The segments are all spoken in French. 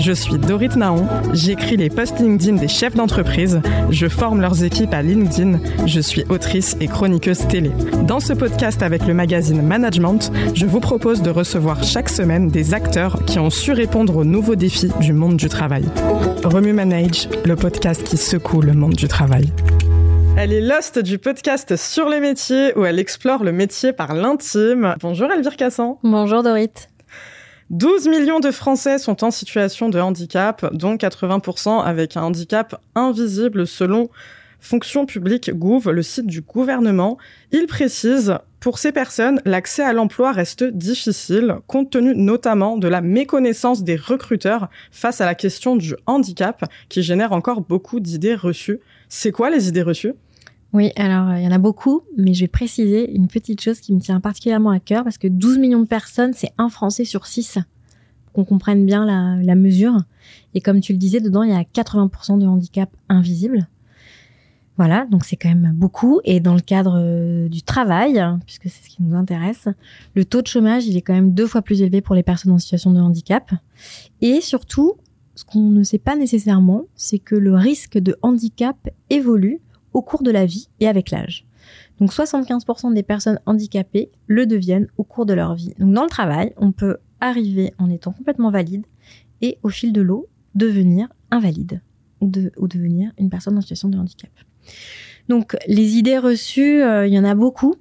Je suis Dorit Naon, j'écris les posts LinkedIn des chefs d'entreprise, je forme leurs équipes à LinkedIn, je suis autrice et chroniqueuse télé. Dans ce podcast avec le magazine Management, je vous propose de recevoir chaque semaine des acteurs qui ont su répondre aux nouveaux défis du monde du travail. Remue Manage, le podcast qui secoue le monde du travail. Elle est l'host du podcast Sur les métiers où elle explore le métier par l'intime. Bonjour Elvire Cassan. Bonjour Dorit. 12 millions de Français sont en situation de handicap, dont 80% avec un handicap invisible selon Fonction publique Gouv, le site du gouvernement. Il précise, pour ces personnes, l'accès à l'emploi reste difficile, compte tenu notamment de la méconnaissance des recruteurs face à la question du handicap, qui génère encore beaucoup d'idées reçues. C'est quoi les idées reçues? Oui, alors il y en a beaucoup, mais je vais préciser une petite chose qui me tient particulièrement à cœur parce que 12 millions de personnes, c'est un Français sur 6. Qu'on comprenne bien la, la, mesure. Et comme tu le disais, dedans, il y a 80% de handicap invisible. Voilà, donc c'est quand même beaucoup. Et dans le cadre euh, du travail, puisque c'est ce qui nous intéresse, le taux de chômage, il est quand même deux fois plus élevé pour les personnes en situation de handicap. Et surtout, ce qu'on ne sait pas nécessairement, c'est que le risque de handicap évolue au cours de la vie et avec l'âge. Donc 75% des personnes handicapées le deviennent au cours de leur vie. Donc dans le travail, on peut arriver en étant complètement valide et au fil de l'eau devenir invalide ou, de, ou devenir une personne en situation de handicap. Donc les idées reçues, euh, il y en a beaucoup.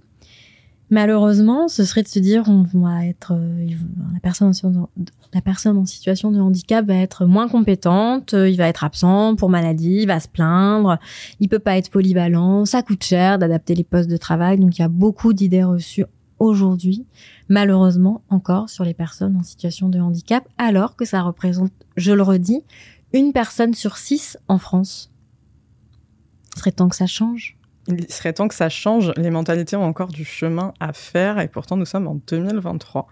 Malheureusement, ce serait de se dire on va être euh, la personne en, situation de handicap va être moins compétente, euh, il va être absent pour maladie, il va se plaindre, il peut pas être polyvalent, ça coûte cher d'adapter les postes de travail. Donc il y a beaucoup d'idées reçues aujourd'hui, malheureusement encore sur les personnes en situation de handicap, alors que ça représente, je le redis, une personne sur six en France. Il serait temps que ça change. Il serait temps que ça change. Les mentalités ont encore du chemin à faire et pourtant nous sommes en 2023.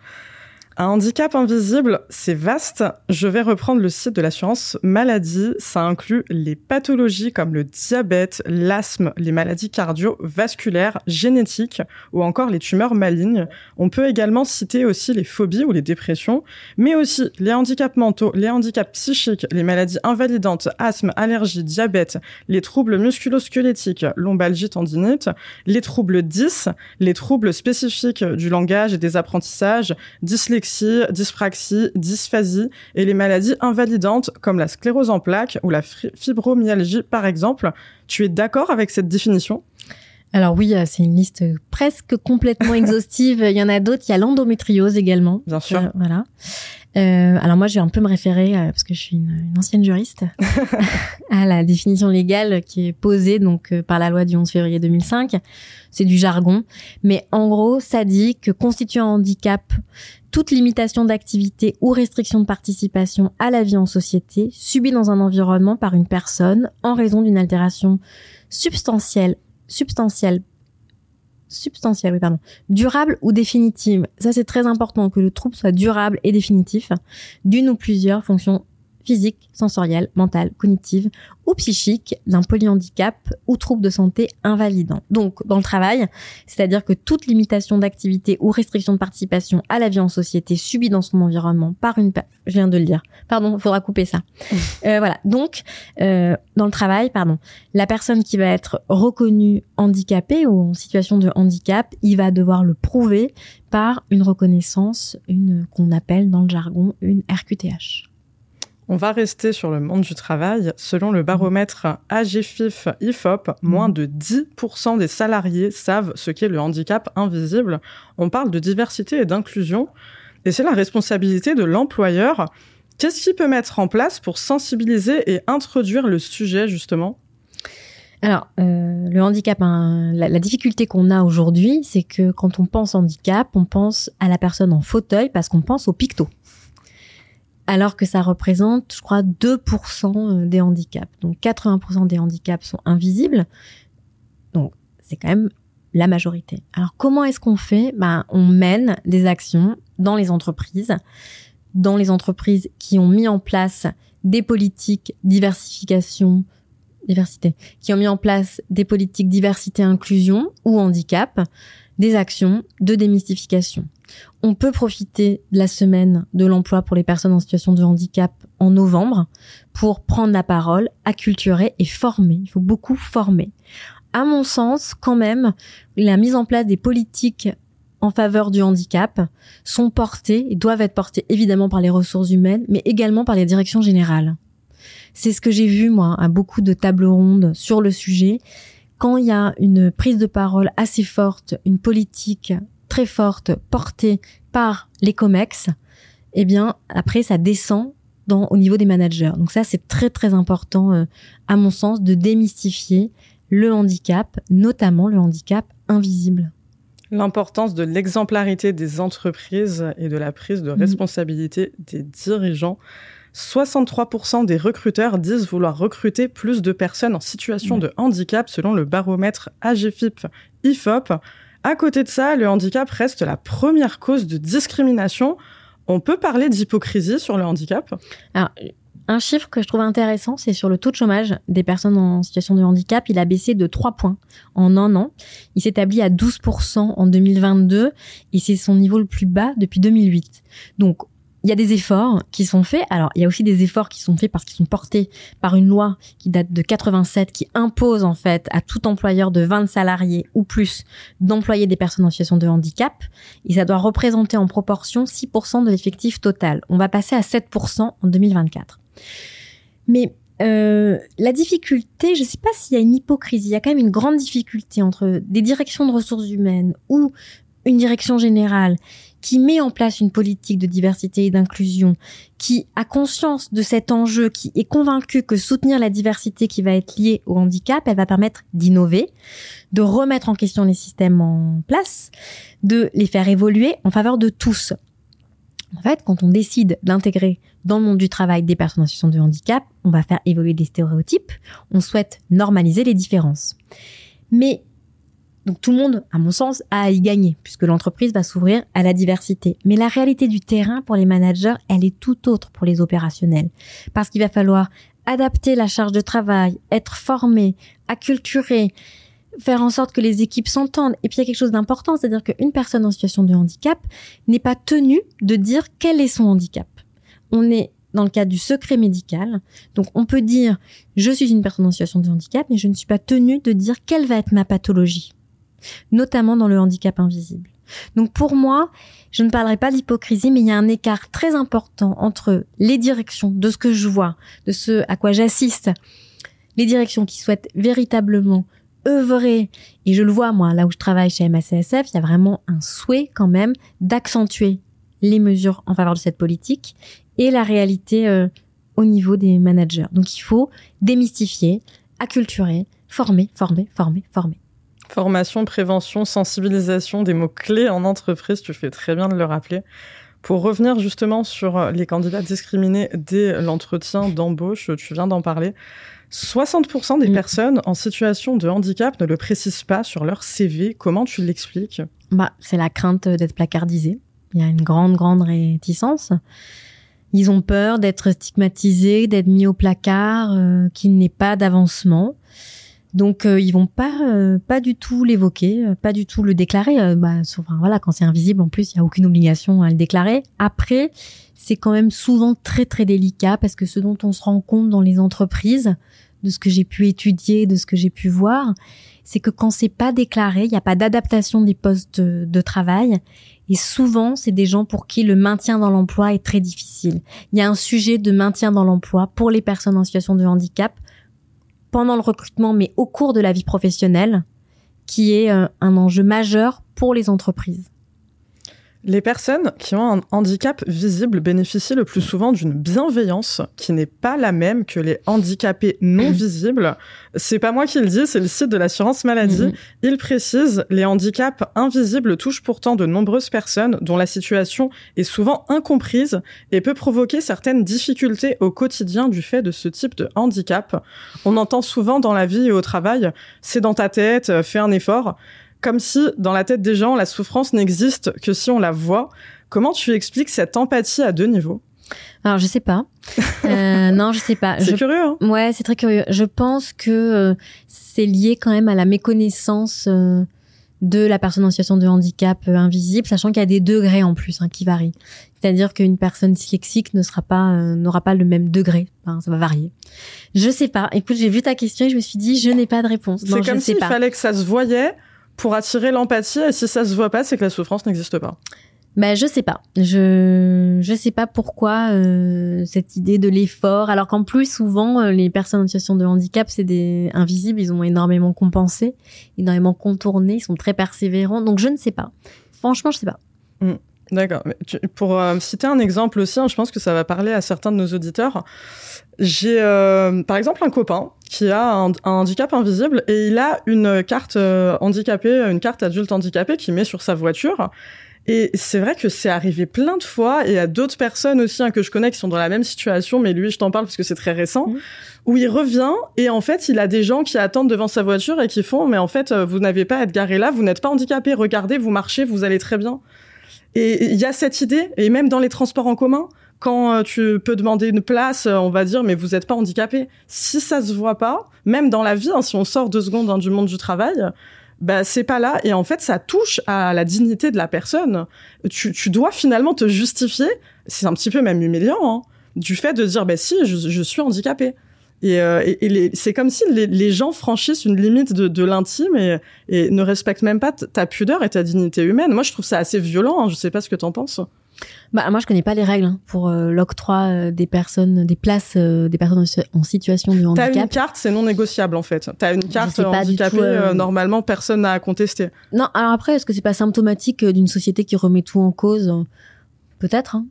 Un handicap invisible, c'est vaste. Je vais reprendre le site de l'assurance maladie. Ça inclut les pathologies comme le diabète, l'asthme, les maladies cardiovasculaires, génétiques ou encore les tumeurs malignes. On peut également citer aussi les phobies ou les dépressions, mais aussi les handicaps mentaux, les handicaps psychiques, les maladies invalidantes, asthme, allergie, diabète, les troubles musculosquelettiques, lombalgie, tendinite, les troubles 10, les troubles spécifiques du langage et des apprentissages, dyslexie, dyspraxie, dysphasie et les maladies invalidantes comme la sclérose en plaques ou la fibromyalgie par exemple. Tu es d'accord avec cette définition? Alors oui, euh, c'est une liste presque complètement exhaustive. Il y en a d'autres. Il y a l'endométriose également. Bien sûr. Euh, voilà. Euh, alors moi, je vais un peu me référer, parce que je suis une, ancienne juriste, à la définition légale qui est posée donc par la loi du 11 février 2005. C'est du jargon, mais en gros, ça dit que constitue un handicap toute limitation d'activité ou restriction de participation à la vie en société subie dans un environnement par une personne en raison d'une altération substantielle, substantielle, substantielle, pardon, durable ou définitive? Ça, c'est très important que le trouble soit durable et définitif d'une ou plusieurs fonctions physique, sensorielle, mentale, cognitive ou psychique d'un polyhandicap ou trouble de santé invalidant. Donc, dans le travail, c'est-à-dire que toute limitation d'activité ou restriction de participation à la vie en société subie dans son environnement par une... Je viens de le dire. Pardon, il faudra couper ça. Euh, voilà. Donc, euh, dans le travail, pardon, la personne qui va être reconnue handicapée ou en situation de handicap, il va devoir le prouver par une reconnaissance, une qu'on appelle dans le jargon une RQTH. On va rester sur le monde du travail. Selon le baromètre AGFIF IFOP, moins de 10% des salariés savent ce qu'est le handicap invisible. On parle de diversité et d'inclusion, et c'est la responsabilité de l'employeur. Qu'est-ce qu'il peut mettre en place pour sensibiliser et introduire le sujet justement? Alors, euh, le handicap, hein, la, la, difficulté qu'on a aujourd'hui, c'est que quand on pense handicap, on pense à la personne en fauteuil parce qu'on pense au picto alors que ça représente, je crois, 2% euh, des handicaps. Donc 80% des handicaps sont invisibles. Donc c'est quand même la majorité. Alors comment est-ce qu'on fait? Ben, On mène des actions dans les entreprises, dans les entreprises qui ont mis en place des politiques diversification, diversité, qui ont mis en place des politiques diversité inclusion ou handicap. des actions de démystification. On peut profiter de la semaine de l'emploi pour les personnes en situation de handicap en novembre pour prendre la parole, acculturer et former. Il faut beaucoup former. À mon sens, quand même, la mise en place des politiques en faveur du handicap sont portées et doivent être portées évidemment par les ressources humaines, mais également par les directions générales. C'est ce que j'ai vu, moi, à beaucoup de tables rondes sur le sujet. Quand il y a une prise de parole assez forte, une politique très forte portée par les COMEX, eh bien, après, ça descend dans, au niveau des managers. Donc ça, c'est très, très important, euh, à mon sens, de démystifier le handicap, notamment le handicap invisible. L'importance de l'exemplarité des entreprises et de la prise de mm. responsabilité des dirigeants. 63% des recruteurs disent vouloir recruter plus de personnes en situation de handicap selon le baromètre AGFIP IFOP. À côté de ça, le handicap reste la première cause de discrimination. On peut parler d'hypocrisie sur le handicap? Un chiffre que je trouve intéressant, c'est sur le taux de chômage des personnes en situation de handicap. Il a baissé de 3 points en un an. Il s'établit à 12% en 2022 et c'est son niveau le plus bas depuis 2008. Donc, il y a des efforts qui sont faits. Alors, il y a aussi des efforts qui sont faits parce qu'ils sont portés par une loi qui date de 87 qui impose en fait à tout employeur de 20 salariés ou plus d'employer des personnes en situation de handicap et ça doit représenter en proportion 6% de l'effectif total. On va passer à 7% en 2024. Mais euh, la difficulté, je ne sais pas s'il y a une hypocrisie, il y a quand même une grande difficulté entre des directions de ressources humaines ou une direction générale qui met en place une politique de diversité et d'inclusion, qui a conscience de cet enjeu, qui est convaincu que soutenir la diversité qui va être liée au handicap, elle va permettre d'innover, de remettre en question les systèmes en place, de les faire évoluer en faveur de tous. En fait, quand on décide d'intégrer dans le monde du travail des personnes en situation de handicap, on va faire évoluer des stéréotypes, on souhaite normaliser les différences. Mais donc tout le monde, à mon sens, a à y gagner, puisque l'entreprise va s'ouvrir à la diversité. Mais la réalité du terrain pour les managers, elle est tout autre pour les opérationnels. Parce qu'il va falloir adapter la charge de travail, être formé, acculturé, faire en sorte que les équipes s'entendent. Et puis il y a quelque chose d'important, c'est-à-dire qu'une personne en situation de handicap n'est pas tenue de dire quel est son handicap. On est dans le cadre du secret médical. Donc on peut dire je suis une personne en situation de handicap, mais je ne suis pas tenue de dire quelle va être ma pathologie, notamment dans le handicap invisible. Donc pour moi, je ne parlerai pas d'hypocrisie, mais il y a un écart très important entre les directions, de ce que je vois, de ce à quoi j'assiste, les directions qui souhaitent véritablement œuvrer, et je le vois moi, là où je travaille chez MACSF, il y a vraiment un souhait quand même d'accentuer les mesures en faveur de cette politique et la réalité euh, au niveau des managers. Donc il faut démystifier, acculturer, former, former, former, former. Formation, prévention, sensibilisation, des mots-clés en entreprise, tu fais très bien de le rappeler. Pour revenir justement sur les candidats discriminés dès l'entretien d'embauche, tu viens d'en parler. 60% des mm. personnes en situation de handicap ne le précisent pas sur leur CV. Comment tu l'expliques? Bah, c'est la crainte d'être placardisé. Il y a une grande, grande réticence. Ils ont peur d'être stigmatisés, d'être mis au placard, euh, qu'il n'ait pas d'avancement. Donc euh, ils vont pas euh, pas du tout l'évoquer, euh, pas du tout le déclarer. bah, enfin, voilà, quand c'est invisible, en plus, il y a aucune obligation à le déclarer. Après, c'est quand même souvent très très délicat parce que ce dont on se rend compte dans les entreprises, de ce que j'ai pu étudier, de ce que j'ai pu voir, c'est que quand c'est pas déclaré, il n'y a pas d'adaptation des postes de, travail. Et souvent, c'est des gens pour qui le maintien dans l'emploi est très difficile. Il y a un sujet de maintien dans l'emploi pour les personnes en situation de handicap pendant le recrutement, mais au cours de la vie professionnelle, qui est euh, un enjeu majeur pour les entreprises. Les personnes qui ont un handicap visible bénéficient le plus souvent d'une bienveillance qui n'est pas la même que les handicapés non visibles. C'est pas moi qui le dis, c'est le site de l'assurance maladie. Mhm. Il précise, les handicaps invisibles touchent pourtant de nombreuses personnes dont la situation est souvent incomprise et peut provoquer certaines difficultés au quotidien du fait de ce type de handicap. On entend souvent dans la vie et au travail, c'est dans ta tête, fais un effort comme si dans la tête des gens, la souffrance n'existe que si on la voit. Comment tu expliques cette empathie à deux niveaux? Alors je sais pas. Euh, non, je sais pas. C'est curieux. Hein? Ouais, c'est très curieux. Je pense que euh, c'est lié quand même à la méconnaissance euh, de la personne en situation de handicap euh, invisible, sachant qu'il y a des degrés en plus hein, qui varient. C'est-à-dire qu'une personne dyslexique ne sera pas n'aura pas le même degré. Enfin, ça va varier. Je sais pas. Écoute, j'ai vu ta question et je me suis dit je n'ai pas de réponse. C'est comme s'il fallait que ça se voyait pour attirer l'empathie et si ça se voit pas, c'est que la souffrance n'existe pas. Ben je sais pas. Je je sais pas pourquoi euh, cette idée de l'effort alors qu'en plus souvent euh, les personnes en situation de handicap c'est des invisibles, ils ont énormément compensé, énormément contourné, ils sont très persévérants. Donc je ne sais pas. Franchement, je sais pas. Mm. D'accord. Pour euh, citer un exemple aussi, hein, je pense que ça va parler à certains de nos auditeurs. J'ai par exemple un copain qui a un, un, handicap invisible et il a une carte handicapée, une carte adulte handicapée qu'il met sur sa voiture. Et c'est vrai que c'est arrivé plein de fois, et à d'autres personnes aussi hein, que je connais qui sont dans la même situation, mais lui, je t'en parle parce que c'est très récent, mmh. où il revient, et en fait, il a des gens qui attendent devant sa voiture et qui font, mais en fait, euh, vous n'avez pas à être garé là, vous n'êtes pas handicapé, regardez, vous marchez, vous allez très bien. Et il y a cette idée, et même dans les transports en commun, quand euh, tu peux demander une place, euh, on va dire, mais vous n'êtes pas handicapé. Si ça se voit pas, même dans la vie, hein, si on sort deux secondes hein, du monde du travail, bah c'est pas là et en fait ça touche à la dignité de la personne. Tu, tu dois finalement te justifier, c'est un petit peu même humiliant, hein, du fait de dire bah si je, je suis handicapé. Et, euh, et, c'est comme si les, les, gens franchissent une limite de, de l'intime et, et, ne respectent même pas ta pudeur et ta dignité humaine. Moi je trouve ça assez violent. Hein, je sais pas ce que t'en penses. Bah moi je connais pas les règles hein, pour euh, l'octroi euh, des personnes, des places euh, des personnes en situation de handicap. T'as une carte, c'est non négociable en fait. T'as une carte handicapée, normalement personne n'a à contester. Non, alors après est-ce que c'est pas symptomatique d'une société qui remet tout en cause? Peut-être. Hein.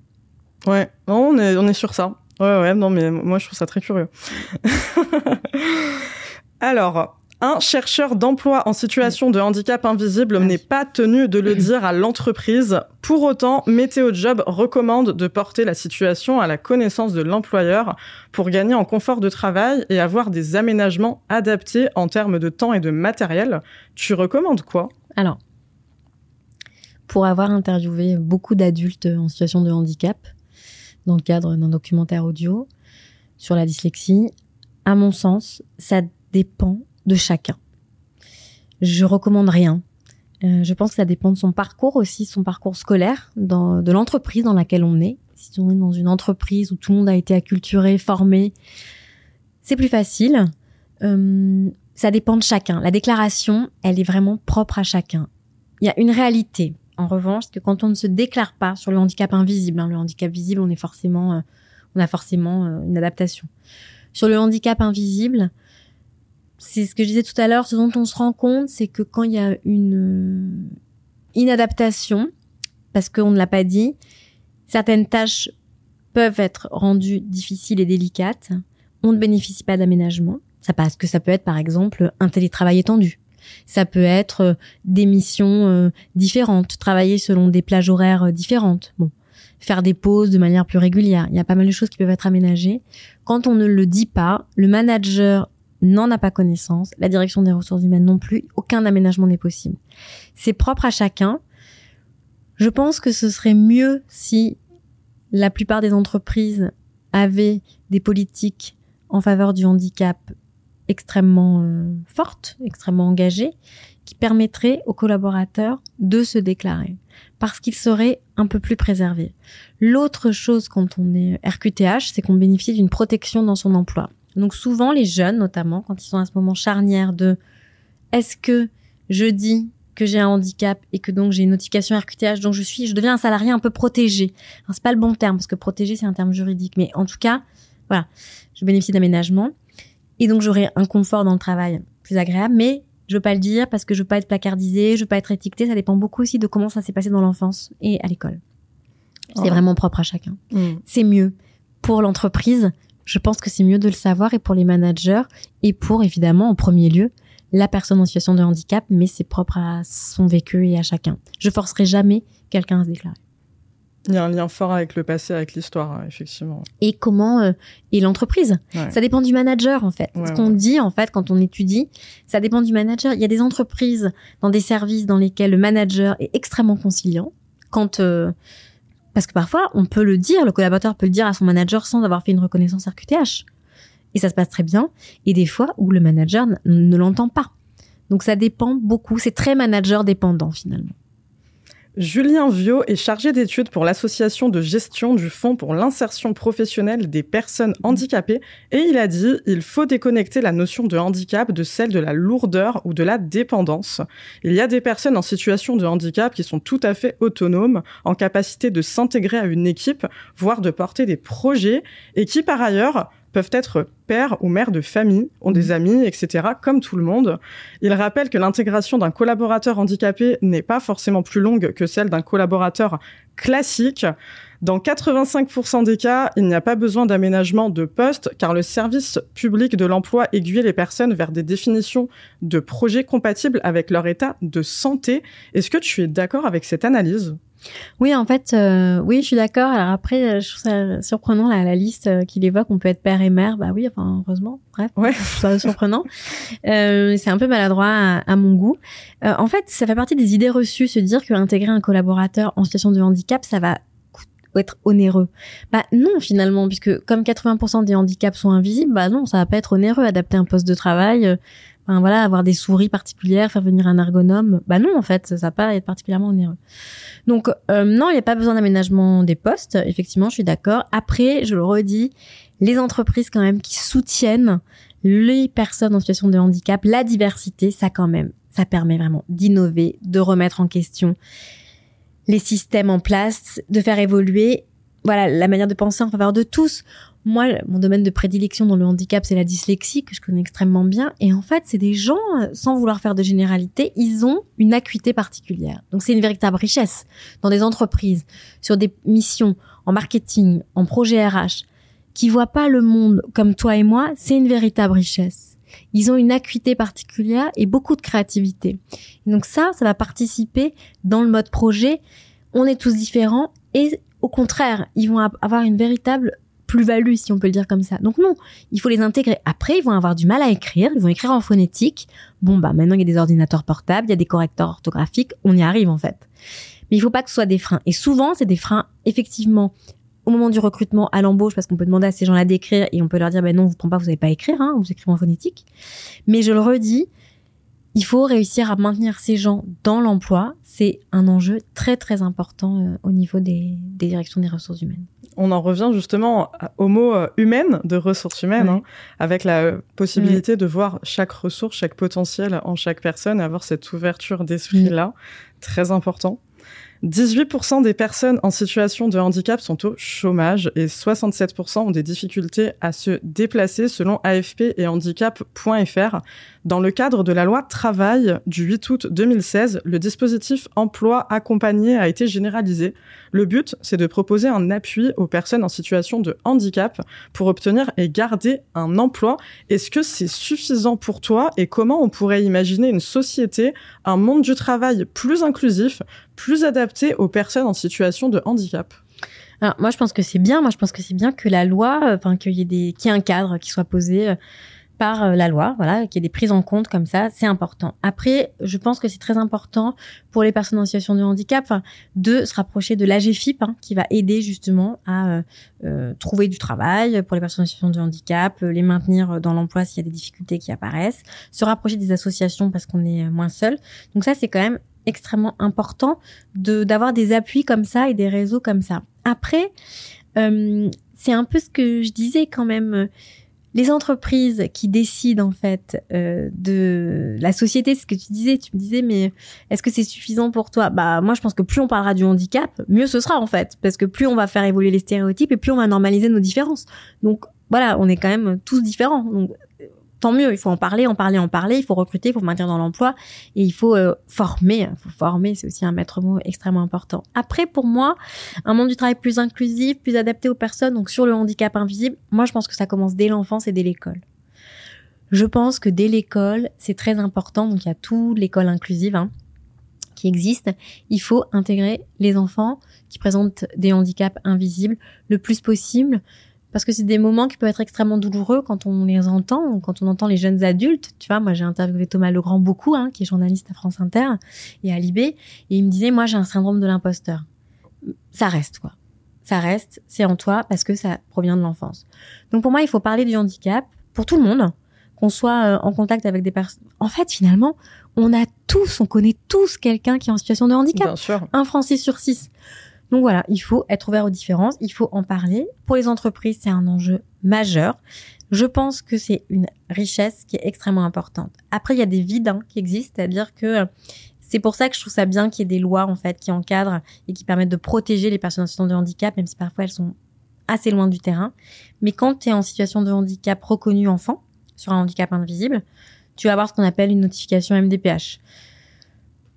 Ouais, non, on est on est sur ça. Ouais ouais, non mais moi je trouve ça très curieux. alors, un chercheur d'emploi en situation de handicap invisible n'est pas tenu de le dire à l'entreprise. Pour autant, Météo Job recommande de porter la situation à la connaissance de l'employeur pour gagner en confort de travail et avoir des aménagements adaptés en termes de temps et de matériel. Tu recommandes quoi? Alors, pour avoir interviewé beaucoup d'adultes en situation de handicap dans le cadre d'un documentaire audio sur la dyslexie, à mon sens, ça dépend de chacun. Je recommande rien. Euh, je pense que ça dépend de son parcours aussi, son parcours scolaire, de l'entreprise dans laquelle on est. Si on est dans une entreprise où tout le monde a été acculturé, formé, c'est plus facile. Euh, ça dépend de chacun. La déclaration, elle est vraiment propre à chacun. Il y a une réalité, en revanche, que quand on ne se déclare pas sur le handicap invisible, hein, le handicap visible, on est forcément, euh, on a forcément une adaptation. Sur le handicap invisible, c'est ce que je disais tout à l'heure, ce dont on se rend compte, c'est que quand il y a une euh, inadaptation, parce qu'on ne l'a pas dit, certaines tâches peuvent être rendues difficiles et délicates. On ne bénéficie pas d'aménagement. Ça passe que ça peut être par exemple un télétravail étendu. Ça peut être euh, des missions euh, différentes, travailler selon des plages horaires différentes. Bon, faire des pauses de manière plus régulière. Il y a pas mal de choses qui peuvent être aménagées. Quand on ne le dit pas, le manager n'en a pas connaissance, la direction des ressources humaines non plus, aucun aménagement n'est possible. C'est propre à chacun. Je pense que ce serait mieux si la plupart des entreprises avaient des politiques en faveur du handicap extrêmement euh, fortes, extrêmement engagées, qui permettraient aux collaborateurs de se déclarer, parce qu'ils seraient un peu plus préservés. L'autre chose quand on est RQTH, c'est qu'on bénéficie d'une protection dans son emploi. Donc souvent les jeunes, notamment quand ils sont à ce moment charnière de est-ce que je dis que j'ai un handicap et que donc j'ai une notification RQTH, donc je suis, je deviens un salarié un peu protégé? c'est pas le bon terme parce que protégé c'est un terme juridique, mais en tout cas, voilà, je bénéficie d'aménagement et donc j'aurai un confort dans le travail plus agréable, mais je veux pas le dire parce que je veux pas être placardisé, je veux pas être étiqueté. Ça dépend beaucoup aussi de comment ça s'est passé dans l'enfance et à l'école. C'est oh. vraiment propre à chacun. Mm. C'est mieux pour l'entreprise je pense que c'est mieux de le savoir et pour les managers et pour évidemment en premier lieu la personne en situation de handicap, mais c'est propre à son vécu et à chacun. Je forcerai jamais quelqu'un à se déclarer. Il y a un lien fort avec le passé, avec l'histoire, effectivement. Et comment euh, et l'entreprise. Ça dépend du manager en fait. Ce qu'on dit en fait quand on étudie, ça dépend du manager. Il y a des entreprises dans des services dans lesquels le manager est extrêmement conciliant. Quand euh, parce que parfois, on peut le dire, le collaborateur peut le dire à son manager sans avoir fait une reconnaissance RQTH. Et ça se passe très bien. Et des fois où le manager ne l'entend pas. Donc ça dépend beaucoup. C'est très manager dépendant finalement. Julien Viau est chargé d'études pour l'association de gestion du Fonds pour l'insertion professionnelle des personnes handicapées et il a dit il faut déconnecter la notion de handicap de celle de la lourdeur ou de la dépendance. Il y a des personnes en situation de handicap qui sont tout à fait autonomes, en capacité de s'intégrer à une équipe, voire de porter des projets et qui par ailleurs peuvent être pères ou mères de famille, ont des mhm. amis, etc., comme tout le monde. Il rappelle que l'intégration d'un collaborateur handicapé n'est pas forcément plus longue que celle d'un collaborateur classique. Dans 85% des cas, il n'y a pas besoin d'aménagement de poste car le service public de l'emploi aiguille les personnes vers des définitions de projets compatibles avec leur état de santé. Est-ce que tu es d'accord avec cette analyse? Oui, en fait, euh, oui, je suis d'accord. Alors après, euh, je trouve ça surprenant la, la liste euh, qu'il évoque. On peut être père et mère. Bah oui, enfin heureusement. Bref, ouais. je trouve ça surprenant. euh, c'est un peu maladroit à, à mon goût. Euh, en fait, ça fait partie des idées reçues, se dire qu'intégrer un collaborateur en situation de handicap, ça va être onéreux. Bah non finalement, puisque comme 80% des handicaps sont invisibles, bah non, ça va pas être onéreux. Adapter un poste de travail, Enfin, voilà, avoir des souris particulières, faire venir un ergonome. Bah non, en fait, ça va pas être particulièrement onéreux. Donc euh, non, il n'y a pas besoin d'aménagement des postes. Effectivement, je suis d'accord. Après, je le redis, les entreprises quand même qui soutiennent les personnes en situation de handicap, la diversité, ça quand même, ça permet vraiment d'innover, de remettre en question les systèmes en place, de faire évoluer voilà la manière de penser en faveur de tous. Moi, mon domaine de prédilection dans le handicap, c'est la dyslexie, que je connais extrêmement bien. Et en fait, c'est des gens, euh, sans vouloir faire de généralité, ils ont une acuité particulière. Donc, c'est une véritable richesse dans des entreprises, sur des missions, en marketing, en projet RH, qui voient pas le monde comme toi et moi, c'est une véritable richesse. Ils ont une acuité particulière et beaucoup de créativité. donc ça, ça va participer dans le mode projet. On est tous différents et au contraire, ils vont avoir une véritable plus-value, si on peut le dire comme ça. Donc non, il faut les intégrer. Après, ils vont avoir du mal à écrire, ils vont écrire en phonétique. Bon, bah maintenant, il y a des ordinateurs portables, il y a des correcteurs orthographiques, on y arrive en fait. Mais il faut pas que ce soit des freins. Et souvent, c'est des freins, effectivement, au moment du recrutement à l'embauche, parce qu'on peut demander à ces gens-là d'écrire et on peut leur dire, ben non, vous ne pas, vous savez pas écrire, hein, vous écrivez en phonétique. Mais je le redis, il faut réussir à maintenir ces gens dans l'emploi. C'est un enjeu très très important euh, au niveau des, des directions des ressources humaines on en revient justement au mot euh, humaine de ressources humaines, hein, avec la possibilité de voir chaque ressource, chaque potentiel en chaque personne, avoir cette ouverture d'esprit-là, très important. 18% des personnes en situation de handicap sont au chômage et 67% ont des difficultés à se déplacer selon AFP et handicap.fr. Dans le cadre de la loi travail du 8 août 2016, le dispositif emploi accompagné a été généralisé. Le but, c'est de proposer un appui aux personnes en situation de handicap pour obtenir et garder un emploi. Est-ce que c'est suffisant pour toi et comment on pourrait imaginer une société, un monde du travail plus inclusif, plus adapté aux personnes en situation de handicap alors, moi, je pense que c'est bien. Moi, je pense que c'est bien que la loi, enfin, qu'il y ait des, qu'il y ait un cadre qui soit posé euh, par euh, la loi, voilà, qu'il y ait des prises en compte comme ça, c'est important. Après, je pense que c'est très important pour les personnes en situation de handicap de se rapprocher de l'AGFIP, hein, qui va aider justement à euh, euh, trouver du travail pour les personnes en situation de handicap, les maintenir dans l'emploi s'il y a des difficultés qui apparaissent, se rapprocher des associations parce qu'on est moins seul. Donc ça, c'est quand même extrêmement important de d'avoir des appuis comme ça et des réseaux comme ça. Après, c'est un peu ce que je disais quand même les entreprises qui décident en fait euh, de la société, ce que tu disais, tu me disais, mais est-ce que c'est suffisant pour toi? Bah moi, je pense que plus on parlera du handicap, mieux ce sera en fait, parce que plus on va faire évoluer les stéréotypes et plus on va normaliser nos différences. Donc voilà, on est quand même tous différents. Donc tant mieux, il faut en parler, en parler, en parler, il faut recruter, il faut maintenir dans l'emploi et il faut euh, former. Il faut former, c'est aussi un maître mot extrêmement important. Après, pour moi, un monde du travail plus inclusif, plus adapté aux personnes, donc sur le handicap invisible, moi je pense que ça commence dès l'enfance et dès l'école. Je pense que dès l'école, c'est très important, donc il y a toute l'école inclusive hein, qui existe. Il faut intégrer les enfants qui présentent des handicaps invisibles le plus possible parce que c'est des moments qui peuvent être extrêmement douloureux quand on les entend, quand on entend les jeunes adultes. Tu vois, moi j'ai interviewé Thomas Legrand beaucoup, hein, qui est journaliste à France Inter et à Libé, et il me disait, moi j'ai un syndrome de l'imposteur. Ça reste quoi. Ça reste, c'est en toi parce que ça provient de l'enfance. Donc pour moi, il faut parler du handicap pour tout le monde, qu'on soit euh, en contact avec des personnes. En fait, finalement, on a tous, on connaît tous quelqu'un qui est en situation de handicap. Bien sûr. Un Français sur six. Donc voilà, il faut être ouvert aux différences, il faut en parler. Pour les entreprises, c'est un enjeu majeur. Je pense que c'est une richesse qui est extrêmement importante. Après, il y a des vides hein, qui existent, c'est-à-dire que c'est pour ça que je trouve ça bien qu'il y ait des lois en fait qui encadrent et qui permettent de protéger les personnes en situation de handicap, même si parfois elles sont assez loin du terrain. Mais quand tu es en situation de handicap reconnu enfant, sur un handicap invisible, tu vas avoir ce qu'on appelle une notification MDPH.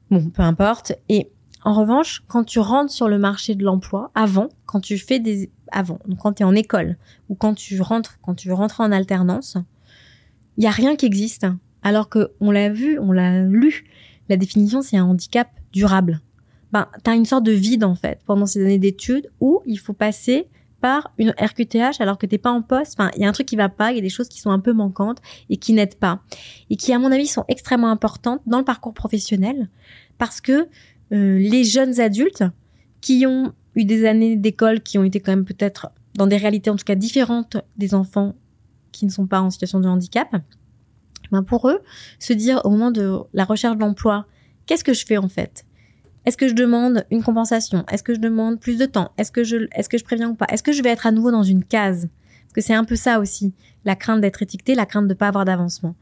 Bon, peu importe. Et en revanche, quand tu rentres sur le marché de l'emploi, avant, quand tu fais des, avant, donc quand tu es en école, ou quand tu rentres, quand tu veux rentrer en alternance, il y a rien qui existe. Alors que on l'a vu, on l'a lu, la définition, c'est un handicap durable. Ben, tu as une sorte de vide, en fait, pendant ces années d'études où il faut passer par une RQTH alors que t'es pas en poste. Enfin, il y a un truc qui va pas, il y a des choses qui sont un peu manquantes et qui n'aident pas. Et qui, à mon avis, sont extrêmement importantes dans le parcours professionnel parce que les jeunes adultes qui ont eu des années d'école qui ont été quand même peut-être dans des réalités en tout cas différentes des enfants qui ne sont pas en situation de handicap, ben pour eux, se dire au moment de la recherche d'emploi, qu'est-ce que je fais en fait? Est-ce que je demande une compensation? Est-ce que je demande plus de temps? Est-ce que je est-ce que je préviens ou pas? Est-ce que je vais être à nouveau dans une case? Parce que c'est un peu ça aussi, la crainte d'être étiqueté, la crainte de pas avoir d'avancement.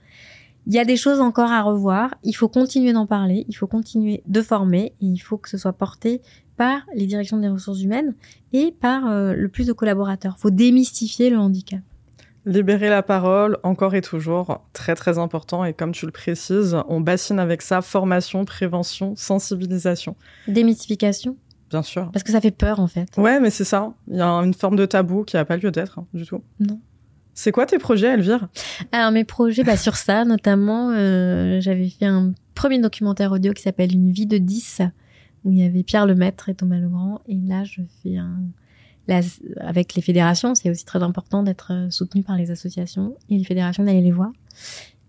Il y a des choses encore à revoir, il faut continuer d'en parler, il faut continuer de former, et il faut que ce soit porté par les directions des ressources humaines et par euh, le plus de collaborateurs. Il faut démystifier le handicap. Libérer la parole, encore et toujours, très très important. Et comme tu le précises, on bassine avec ça formation, prévention, sensibilisation. Démystification Bien sûr. Parce que ça fait peur en fait. Ouais, mais c'est ça. Il y a une forme de tabou qui n'a pas lieu d'être hein, du tout. Non. C'est quoi tes projets, Elvire? Alors mes projets, bah, sur ça notamment, euh, j'avais fait un premier documentaire audio qui s'appelle Une vie de 10, où il y avait Pierre Lemaître et Thomas Legrand. Et là, je fais un avec les fédérations, c'est aussi très important d'être euh, soutenu par les associations et les fédérations d'aller les voir.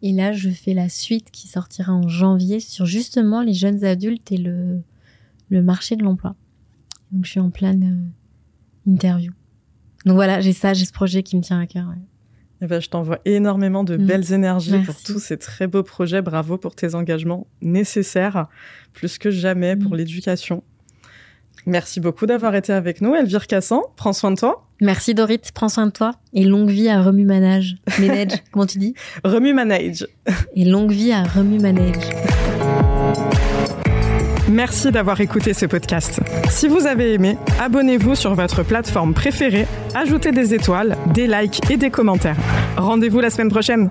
Et là, je fais la suite qui sortira en janvier sur justement les jeunes adultes et le, le marché de l'emploi. Donc, je suis en pleine euh, interview. Donc voilà, j'ai ça, j'ai ce projet qui me tient à cœur. Eh ben, je t'envoie énormément de mm. belles énergies pour tous ces très beaux projets. Bravo pour tes engagements nécessaires, plus que jamais pour mm. l'éducation. Merci beaucoup d'avoir été avec nous, Elvire Cassan. Prends soin de toi. Merci Dorit, prends soin de toi. Et longue vie à Remue Manage. Manage, comment tu dis? Remue Manage. Et longue vie à Remue Manage. Merci d'avoir écouté ce podcast. Si vous avez aimé, abonnez-vous sur votre plateforme préférée, ajoutez des étoiles, des likes et des commentaires. Rendez-vous la semaine prochaine.